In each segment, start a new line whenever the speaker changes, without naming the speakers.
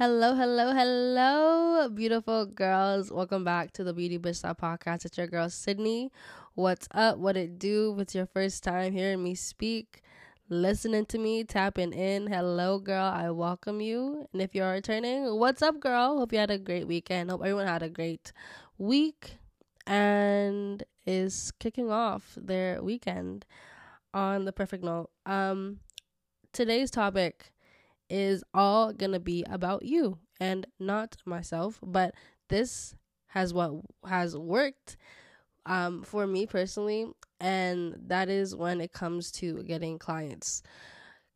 Hello, hello, hello, beautiful girls. Welcome back to the Beauty Bitch Style Podcast. It's your girl Sydney. What's up? What it do? It's your first time hearing me speak, listening to me, tapping in. Hello, girl. I welcome you. And if you're returning, what's up, girl? Hope you had a great weekend. Hope everyone had a great week and is kicking off their weekend on the perfect note. Um, today's topic is all gonna be about you and not myself, but this has what has worked um for me personally and that is when it comes to getting clients.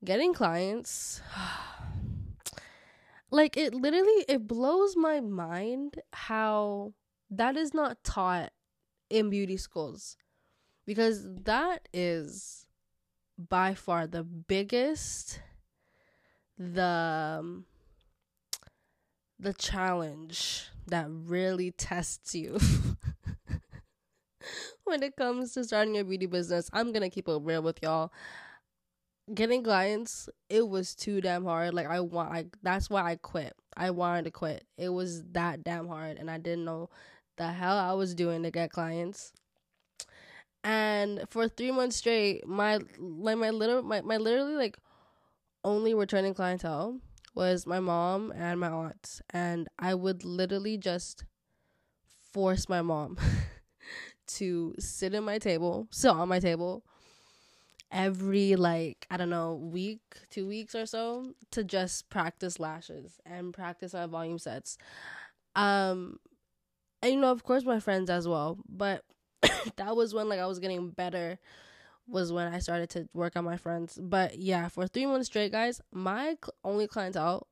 Getting clients like it literally it blows my mind how that is not taught in beauty schools because that is by far the biggest the um, the challenge that really tests you when it comes to starting your beauty business. I'm gonna keep it real with y'all. Getting clients, it was too damn hard. Like I want, like that's why I quit. I wanted to quit. It was that damn hard, and I didn't know the hell I was doing to get clients. And for three months straight, my like my little my, my literally like only returning clientele was my mom and my aunt. And I would literally just force my mom to sit in my table, sit on my table every like I don't know week, two weeks or so to just practice lashes and practice my volume sets. Um, and you know of course my friends as well, but that was when like I was getting better was when I started to work on my friends. But yeah, for three months straight, guys, my cl- only clientele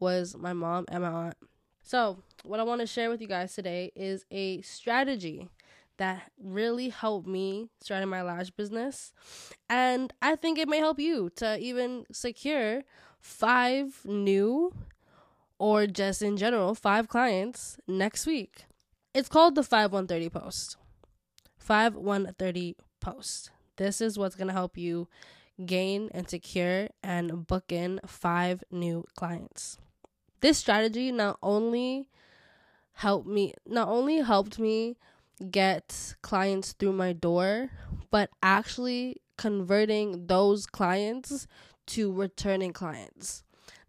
was my mom and my aunt. So, what I want to share with you guys today is a strategy that really helped me starting my lash business. And I think it may help you to even secure five new or just in general, five clients next week. It's called the 5130 post. 5130 post. This is what's going to help you gain and secure and book in five new clients. This strategy not only helped me not only helped me get clients through my door, but actually converting those clients to returning clients.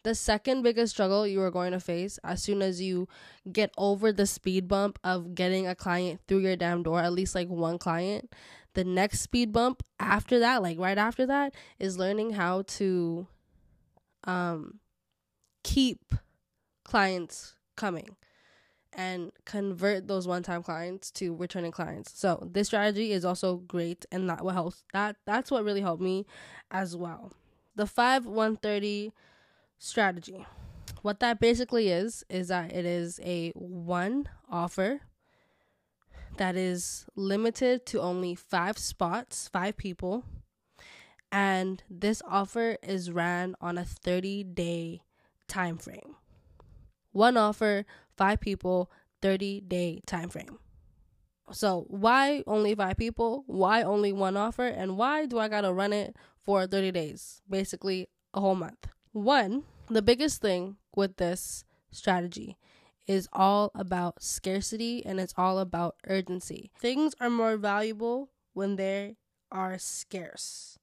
The second biggest struggle you are going to face as soon as you get over the speed bump of getting a client through your damn door, at least like one client, the next speed bump after that, like right after that, is learning how to um keep clients coming and convert those one-time clients to returning clients. So, this strategy is also great and that what helps that that's what really helped me as well. The 5 130 strategy. What that basically is is that it is a one offer that is limited to only five spots, five people. And this offer is ran on a 30 day time frame. One offer, five people, 30 day time frame. So, why only five people? Why only one offer? And why do I got to run it for 30 days? Basically, a whole month. One, the biggest thing with this strategy is all about scarcity and it's all about urgency. Things are more valuable when they are scarce,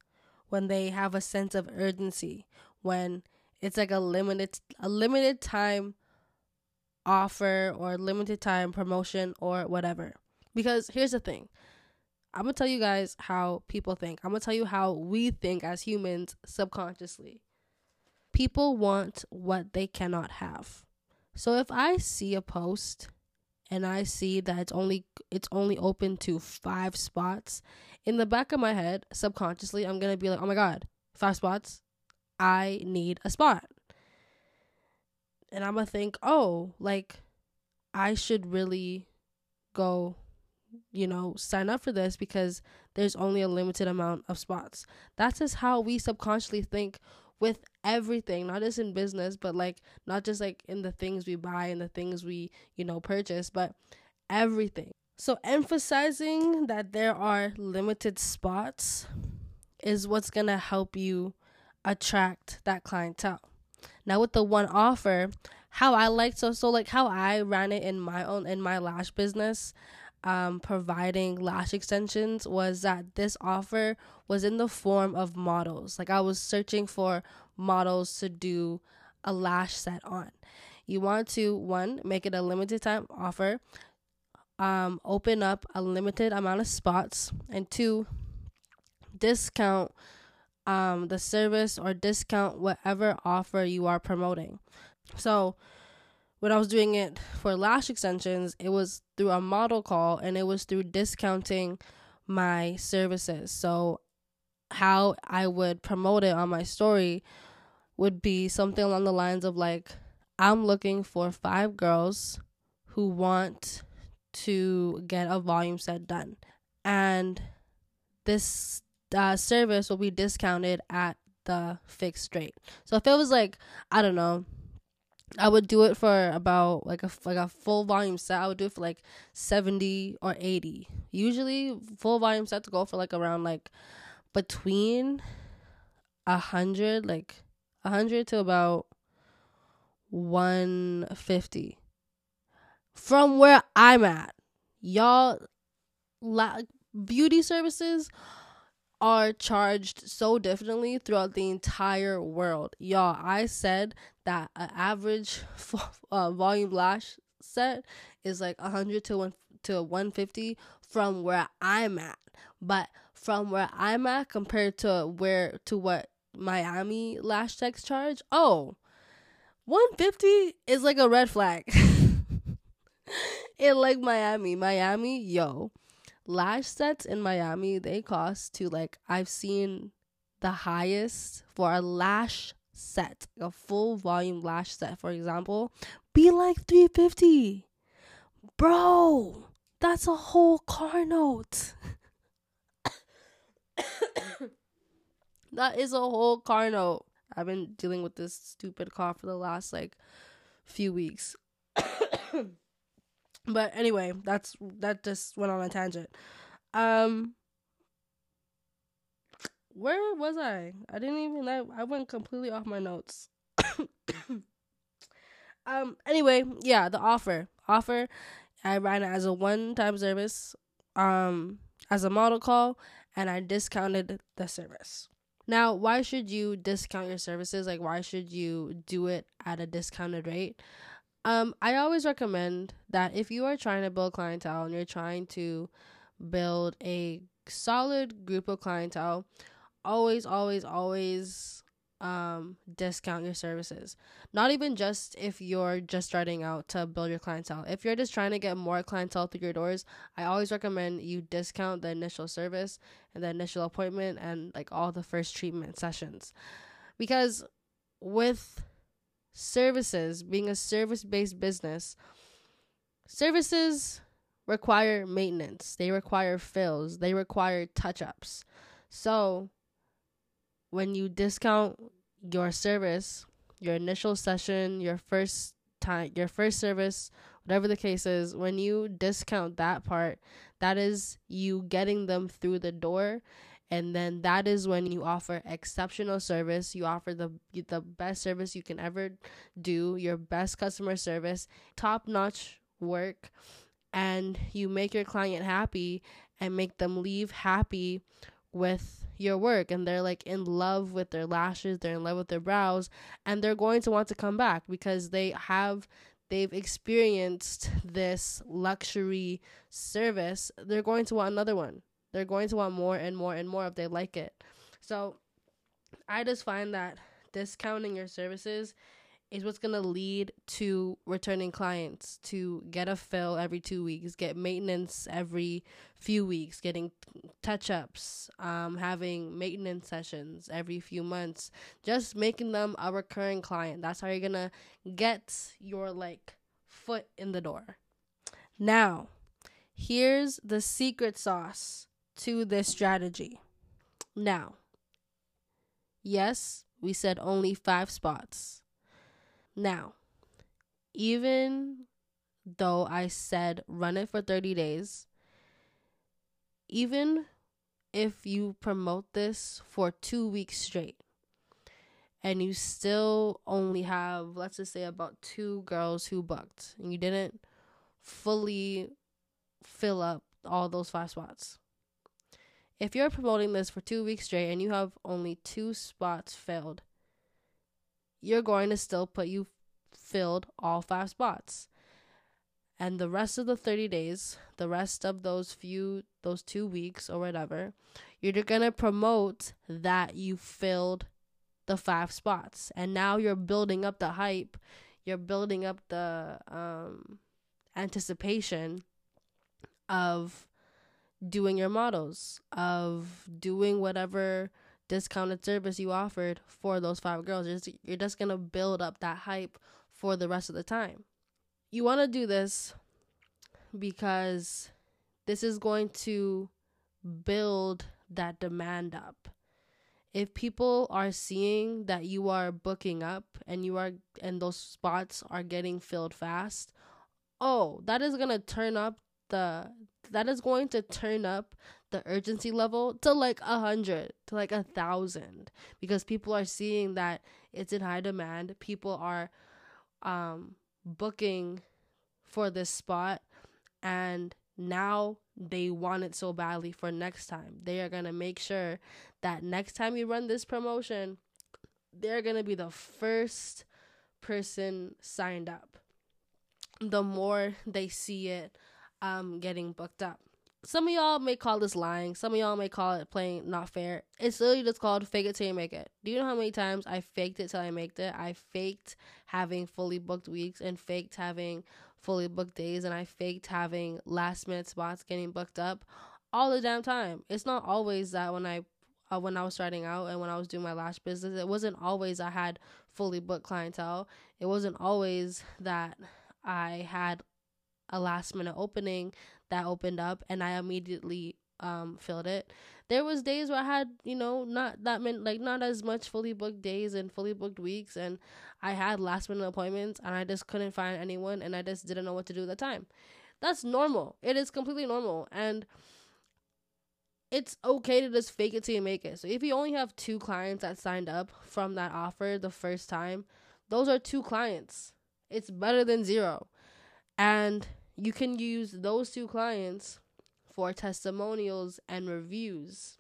when they have a sense of urgency, when it's like a limited a limited time offer or limited time promotion or whatever. Because here's the thing. I'm going to tell you guys how people think. I'm going to tell you how we think as humans subconsciously. People want what they cannot have. So if I see a post and I see that it's only it's only open to 5 spots, in the back of my head, subconsciously, I'm to be like, "Oh my god, 5 spots? I need a spot." And I'm to think, "Oh, like I should really go you know, sign up for this because there's only a limited amount of spots. That's just how we subconsciously think with everything, not just in business, but like not just like in the things we buy and the things we, you know, purchase, but everything. So emphasizing that there are limited spots is what's going to help you attract that clientele. Now with the one offer, how I like so so like how I ran it in my own in my lash business um providing lash extensions was that this offer was in the form of models like I was searching for models to do a lash set on. You want to one make it a limited time offer. Um open up a limited amount of spots. And two discount um the service or discount whatever offer you are promoting. So when I was doing it for lash extensions, it was through a model call and it was through discounting my services. So how I would promote it on my story would be something along the lines of like I'm looking for five girls who want to get a volume set done. And this uh, service will be discounted at the fixed rate. So if it was like, I don't know, I would do it for about like a like a full volume set. I would do it for like seventy or eighty. Usually, full volume sets go for like around like between a hundred, like a hundred to about one fifty. From where I'm at, y'all, la- beauty services are charged so differently throughout the entire world. Y'all, I said that an average uh, volume lash set is like 100 to 1 to 150 from where I'm at. But from where I'm at compared to where to what Miami lash techs charge, oh, 150 is like a red flag. in like Miami, Miami, yo, lash sets in Miami, they cost to like I've seen the highest for a lash set, a full volume lash set, for example, be like 350. Bro, that's a whole car note. that is a whole car note. I've been dealing with this stupid cough for the last like few weeks. But anyway, that's that just went on a tangent. Um where was I? I didn't even I, I went completely off my notes. um anyway, yeah, the offer. Offer I ran it as a one time service, um, as a model call, and I discounted the service. Now, why should you discount your services? Like, why should you do it at a discounted rate? Um, I always recommend that if you are trying to build clientele and you're trying to build a solid group of clientele, always, always, always um discount your services. Not even just if you're just starting out to build your clientele. If you're just trying to get more clientele through your doors, I always recommend you discount the initial service and the initial appointment and like all the first treatment sessions. Because with services, being a service based business, services require maintenance, they require fills, they require touch ups. So, when you discount your service, your initial session, your first time, your first service, whatever the case is, when you discount that part, that is you getting them through the door. And then that is when you offer exceptional service. You offer the the best service you can ever do your best customer service top notch work. And you make your client happy and make them leave happy with your work and they're like in love with their lashes they're in love with their brows and they're going to want to come back because they have they've experienced this luxury service they're going to want another one they're going to want more and more and more if they like it. So I just find that discounting your services is what's going to lead to returning clients to get a fill every two weeks, get maintenance every few weeks, getting touch ups, um, having maintenance sessions every few months, just making them a recurring client. That's how you're going to get your like foot in the door. Now, here's the secret sauce to this strategy. Now, yes, we said only five spots. Now, even though I said run it for 30 days, even if you promote this for two weeks straight and you still only have let's just say about two girls who booked and you didn't fully fill up all those five spots. If you're promoting this for two weeks straight and you have only two spots filled you're going to still put you filled all five spots and the rest of the 30 days the rest of those few those two weeks or whatever you're going to promote that you filled the five spots. And now you're building up the hype, you're building up the um, anticipation of doing your models, of doing whatever discounted service you offered for those five girls. You're just, you're just going to build up that hype for the rest of the time. You want to do this because this is going to build that demand up if people are seeing that you are booking up and you are and those spots are getting filled fast oh that is going to turn up the that is going to turn up the urgency level to like a hundred to like a thousand because people are seeing that it's in high demand people are um booking for this spot and now they want it so badly for next time. They are going to make sure that next time you run this promotion, they're going to be the first person signed up. The more they see it um getting booked up. Some of y'all may call this lying. Some of y'all may call it playing not fair. It's literally just called fake it till you make it. Do you know how many times I faked it till I made it? I faked having fully booked weeks and faked having fully booked days and I faked having last minute spots getting booked up all the damn time. It's not always that when I uh, when I was starting out and when I was doing my lash business, it wasn't always I had fully booked clientele. It wasn't always that I had a last minute opening that opened up and I immediately um filled it. There was days where I had, you know, not that many like not as much fully booked days and fully booked weeks and I had last minute appointments and I just couldn't find anyone and I just didn't know what to do at the time. That's normal. It is completely normal. And it's okay to just fake it till you make it. So if you only have two clients that signed up from that offer the first time, those are two clients. It's better than zero. And you can use those two clients for testimonials and reviews.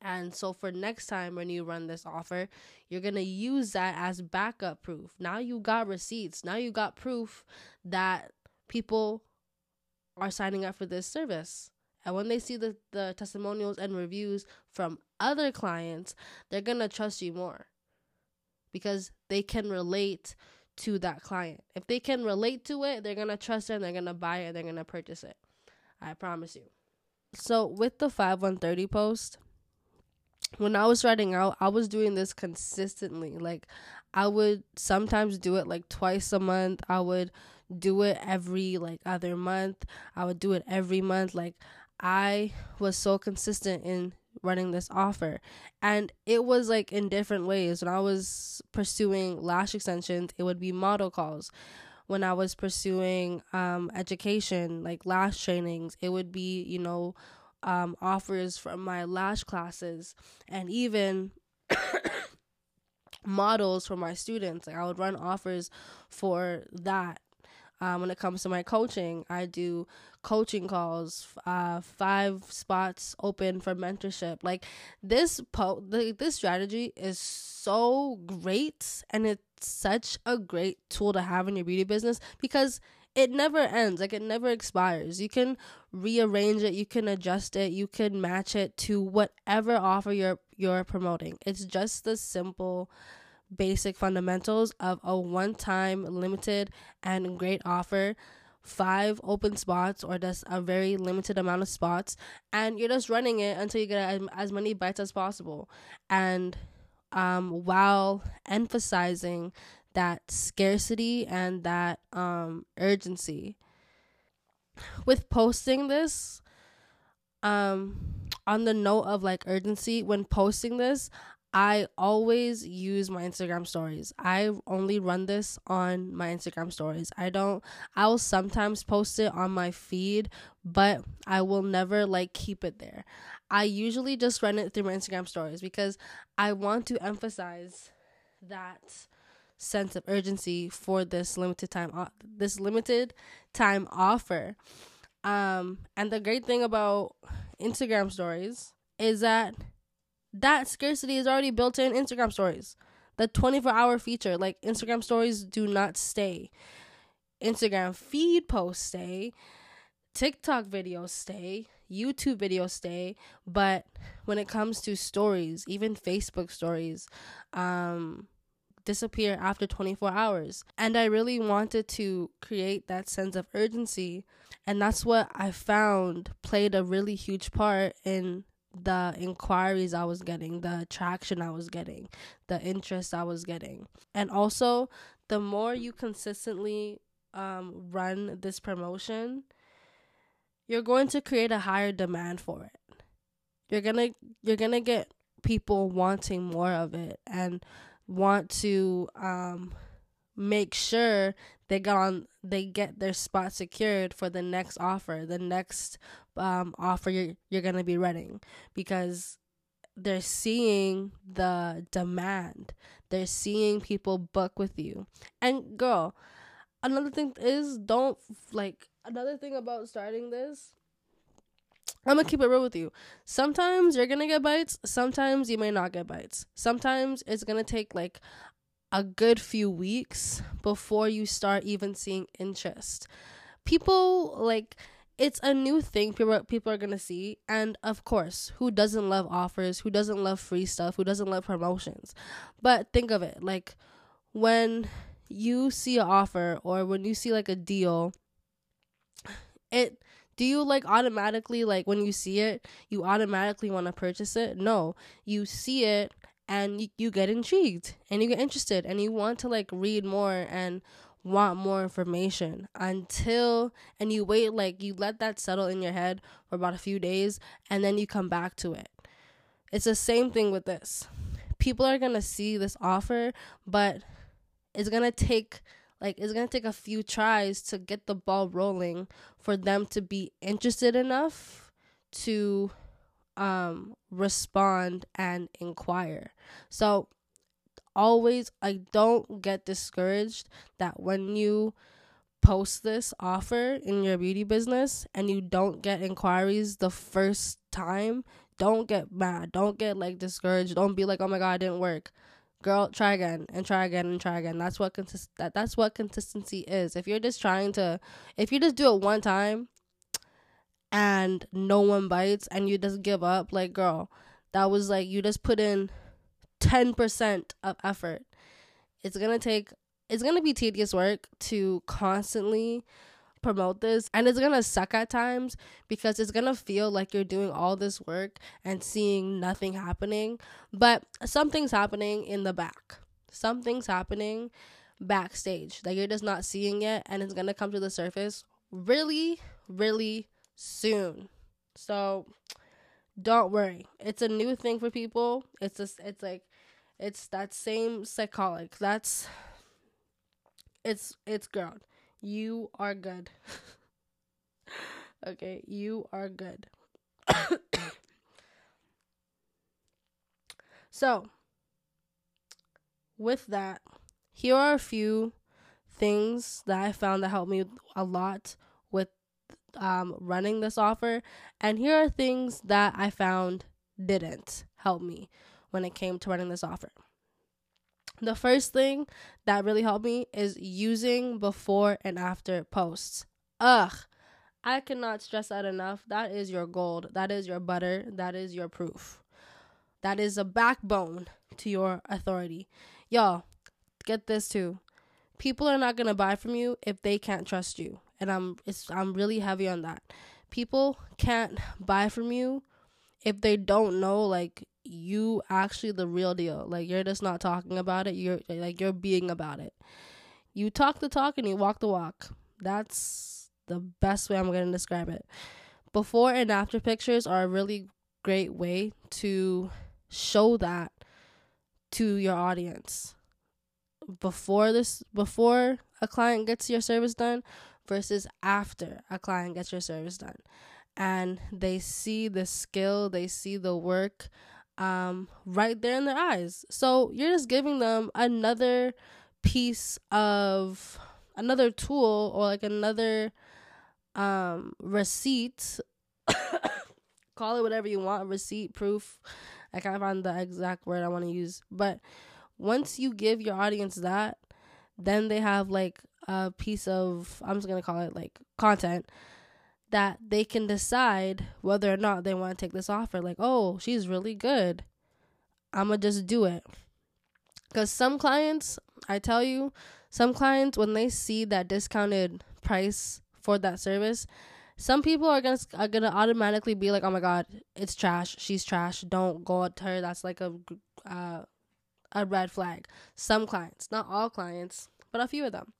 And so for next time when you run this offer, you're going to use that as backup proof. Now you got receipts. Now you got proof that people are signing up for this service. And when they see the, the testimonials and reviews from other clients, they're going to trust you more because they can relate to that client. If they can relate to it, they're going to trust it and they're going to buy it they're going to purchase it. I promise you. So, with the 5130 post, when I was writing out, I was doing this consistently. Like I would sometimes do it like twice a month. I would do it every like other month. I would do it every month. Like I was so consistent in running this offer. And it was like in different ways. When I was pursuing lash extensions, it would be model calls. When I was pursuing um education, like lash trainings, it would be, you know, um, offers from my lash classes and even models for my students. Like I would run offers for that. Um, when it comes to my coaching, I do coaching calls, uh, five spots open for mentorship. Like this po, the, this strategy is so great, and it's such a great tool to have in your beauty business because it never ends. Like it never expires. You can rearrange it you can adjust it you can match it to whatever offer you're you're promoting. It's just the simple basic fundamentals of a one-time limited and great offer five open spots or just a very limited amount of spots and you're just running it until you get as many bites as possible and um, while emphasizing that scarcity and that um, urgency. With posting this, um, on the note of like urgency, when posting this, I always use my Instagram stories. I only run this on my Instagram stories. I don't I will sometimes post it on my feed, but I will never like keep it there. I usually just run it through my Instagram stories because I want to emphasize that sense of urgency for this limited time this limited time offer. Um, and the great thing about Instagram stories is that that scarcity is already built in Instagram stories. The 24 hour feature, like Instagram stories do not stay. Instagram feed posts stay. TikTok videos stay. YouTube videos stay. But when it comes to stories, even Facebook stories, um, disappear after 24 hours. And I really wanted to create that sense of urgency. And that's what I found played a really huge part in the inquiries I was getting, the traction I was getting, the interest I was getting. And also, the more you consistently um, run this promotion, you're going to create a higher demand for it. You're gonna you're gonna get people wanting more of it and want to um, make sure they got on they get their spot secured for the next offer the next um, offer you're, you're gonna be running because they're seeing the demand they're seeing people book with you and girl another thing is don't like another thing about starting this I'm gonna keep it real with you. Sometimes you're gonna get bites, sometimes you may not get bites. Sometimes it's gonna take like a good few weeks before you start even seeing interest. People like it's a new thing people people are gonna see, and of course, who doesn't love offers? Who doesn't love free stuff? Who doesn't love promotions? But think of it like when you see an offer or when you see like a deal, it do you like automatically like when you see it you automatically want to purchase it no you see it and you, you get intrigued and you get interested and you want to like read more and want more information until and you wait like you let that settle in your head for about a few days and then you come back to it it's the same thing with this people are gonna see this offer but it's gonna take like it's gonna take a few tries to get the ball rolling for them to be interested enough to um respond and inquire. So always I don't get discouraged that when you post this offer in your beauty business and you don't get inquiries the first time, don't get mad. Don't get like discouraged. Don't be like, "Oh my god, it didn't work." Girl, try again and try again and try again. That's what consist that that's what consistency is. If you're just trying to if you just do it one time and no one bites and you just give up like girl that was like you just put in 10% of effort it's gonna take it's gonna be tedious work to constantly promote this and it's gonna suck at times because it's gonna feel like you're doing all this work and seeing nothing happening but something's happening in the back something's happening backstage that you're just not seeing yet and it's gonna come to the surface really really soon. So don't worry. It's a new thing for people. It's just it's like it's that same psychology. That's it's it's grown. You are good. okay, you are good. so, with that, here are a few things that I found that helped me a lot with um, running this offer. And here are things that I found didn't help me when it came to running this offer. The first thing that really helped me is using before and after posts. Ugh, I cannot stress that enough. That is your gold. That is your butter. That is your proof. That is a backbone to your authority. Y'all, get this too. People are not to buy from you if they can't trust you and I'm it's I'm really heavy on that. People can't buy from you if they don't know like you actually the real deal. Like you're just not talking about it. You're like you're being about it. You talk the talk and you walk the walk. That's the best way I'm going to describe it. Before and after pictures are a really great way to show that to your audience. Before this before a client gets your service done, versus after a client gets your service done. And they see the skill, they see the work um, right there in their eyes. So you're just giving them another piece of another tool or like another um receipt. Call it whatever you want receipt proof. I can't find the exact word i want to use. But once you give your audience that then they have like a piece of i'm just gonna call it like content that they can decide whether or not they want to take this offer like oh she's really good. I'm gonna just do it. Because some clients i tell you some clients when they see that discounted price for that service some people are gonna are gonna automatically be like oh my god it's trash. She's trash. Don't go to her. That's like a uh, a red flag. Some clients not all clients but a few of them.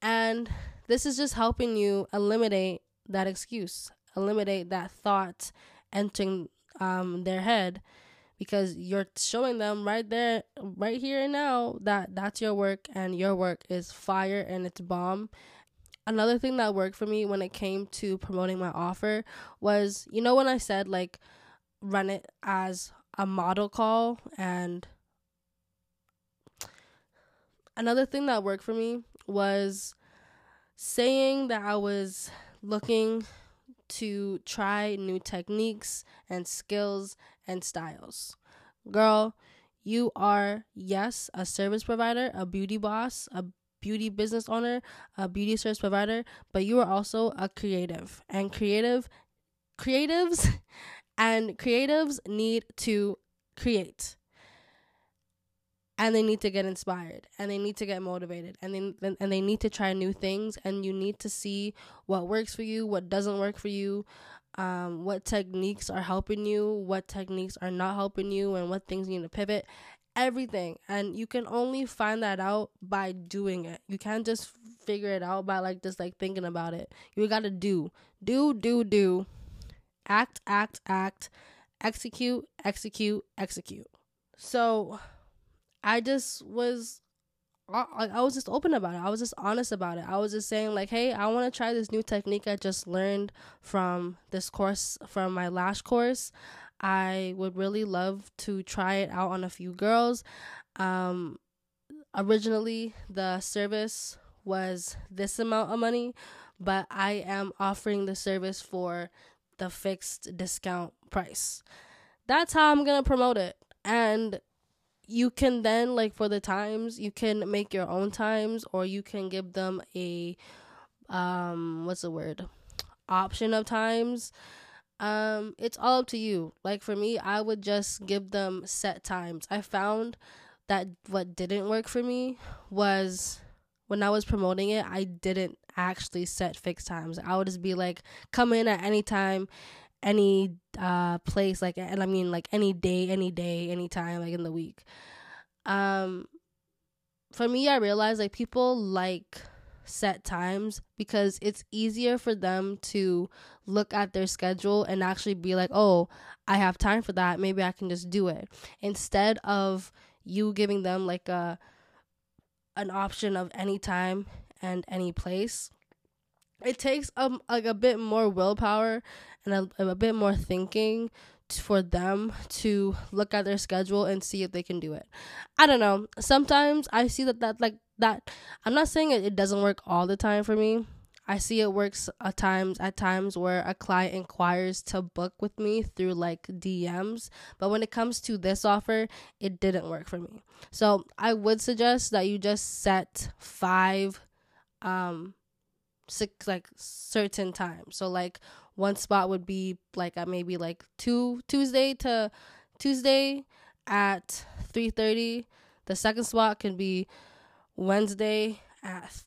And this is just helping you eliminate that excuse eliminate that thought entering um their head because you're showing them right there right here and now that that's your work and your work is fire and it's bomb. Another thing that worked for me when it came to promoting my offer was you know when i said like run it as a model call and another thing that worked for me was saying that i was looking to try new techniques and skills and styles. Girl, you are, yes, a service provider, a beauty boss, a beauty business owner, a beauty service provider, but you are also a creative. And creative creatives and creatives need to create and they need to get inspired and they need to get motivated and they and they need to try new things and you need to see what works for you what doesn't work for you um, what techniques are helping you what techniques are not helping you and what things you need to pivot. Everything. And you can only find that out by doing it. You can't just figure it out by like just like thinking about it. You gotta do. Do do do. Act act act. Execute execute execute. So I just was I was just open about it. I was just honest about it. I was just saying like, "Hey, I want to try this new technique I just learned from this course from my lash course. I would really love to try it out on a few girls." Um originally the service was this amount of money, but I am offering the service for the fixed discount price. That's how I'm going to promote it. And you can then like for the times you can make your own times or you can give them a um what's the word? Option of times. Um it's all up to you. Like for me i would just give them set times. I found that what didn't work for me was when i was promoting it i didn't actually set fixed times. I would just be like come in at any time any uh place like and I mean like any day, any day, any time like in the week. Um for me I realized like people like set times because it's easier for them to look at their schedule and actually be like, "Oh, I have time for that. Maybe I can just do it." Instead of you giving them like a an option of any time and any place. It takes um like a bit more willpower and a, a bit more thinking for them to look at their schedule and see if they can do it. I don't know. Sometimes I see that that like that I'm not saying it, it doesn't work all the time for me. I see it works at times at times where a client inquires to book with me through like DMs, but when it comes to this offer, it didn't work for me. So, I would suggest that you just set 5 um six like certain times. So like one spot would be like at maybe like two Tuesday to Tuesday at three thirty. The second spot can be Wednesday at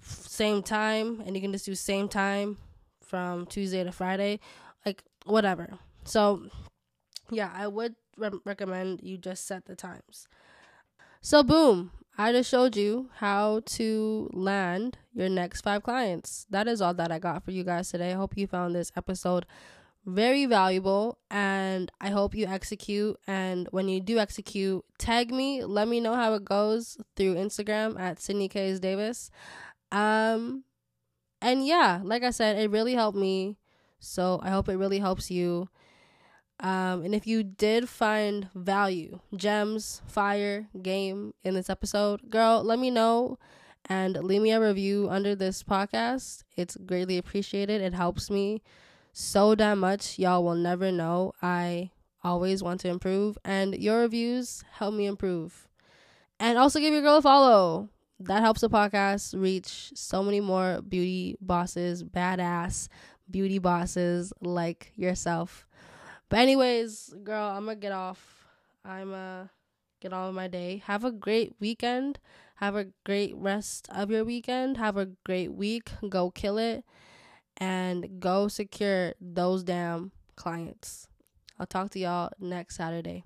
same time, and you can just do same time from Tuesday to Friday, like whatever. So yeah, I would re- recommend you just set the times. So boom, I just showed you how to land your next five clients. That is all that I got for you guys today. I hope you found this episode very valuable and I hope you execute. And when you do execute, tag me. Let me know how it goes through Instagram at Sydney K's Davis. Um, and yeah, like I said, it really helped me. So I hope it really helps you. Um, and if you did find value, gems, fire, game in this episode, girl, let me know and leave me a review under this podcast. It's greatly appreciated. It helps me so damn much. Y'all will never know. I always want to improve, and your reviews help me improve. And also give your girl a follow. That helps the podcast reach so many more beauty bosses, badass beauty bosses like yourself. But anyways, girl, I'm gonna get off. I'm uh get on with my day. Have a great weekend. Have a great rest of your weekend. Have a great week. Go kill it and go secure those damn clients. I'll talk to y'all next Saturday.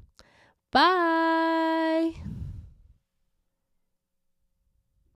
Bye.